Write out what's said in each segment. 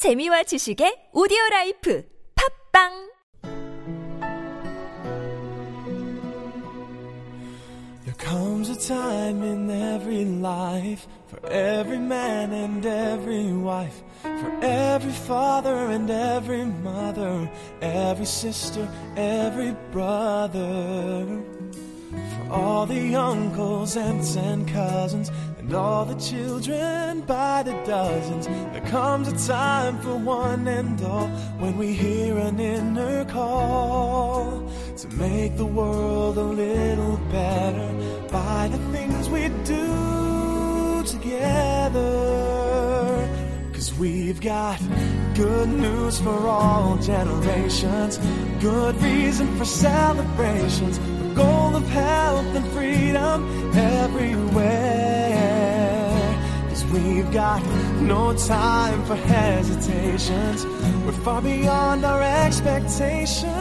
재미와 지식의 오디오 라이프 팝빵 There comes a time in every life for every man and every wife, for every father and every mother, every sister, every brother, for all the uncles, aunts, and cousins, and all the children by the dozens. There comes a time for one and all when we hear an inner call to make the world a little better by the things we do together. Cause we've got good news for all generations, good reason for celebrations, a goal of health and freedom everywhere. We've got no time for hesitations, we're far beyond our expectations.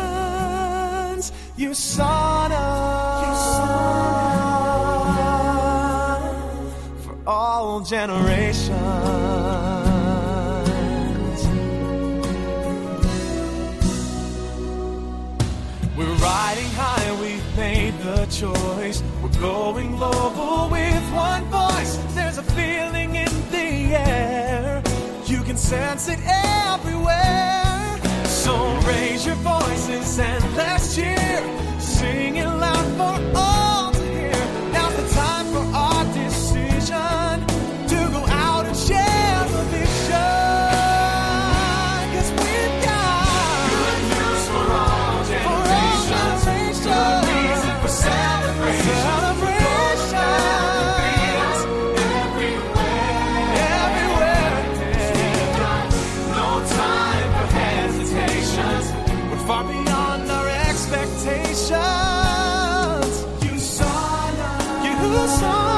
USANA for all generations. We're riding high, and we've made the choice. We're going sense it everywhere. So raise your voices far beyond our expectations. You saw love. You saw.